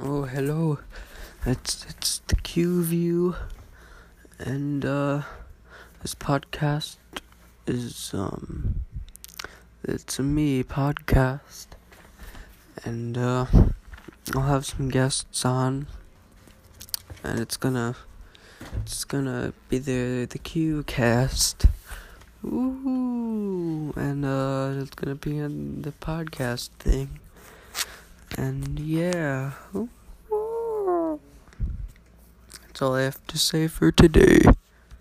Oh, hello. It's it's the Q View, and uh, this podcast is um, it's a me podcast, and uh, I'll have some guests on, and it's gonna it's gonna be the the Q cast. Ooh, and uh, it's gonna be on the podcast thing. And yeah, that's all I have to say for today.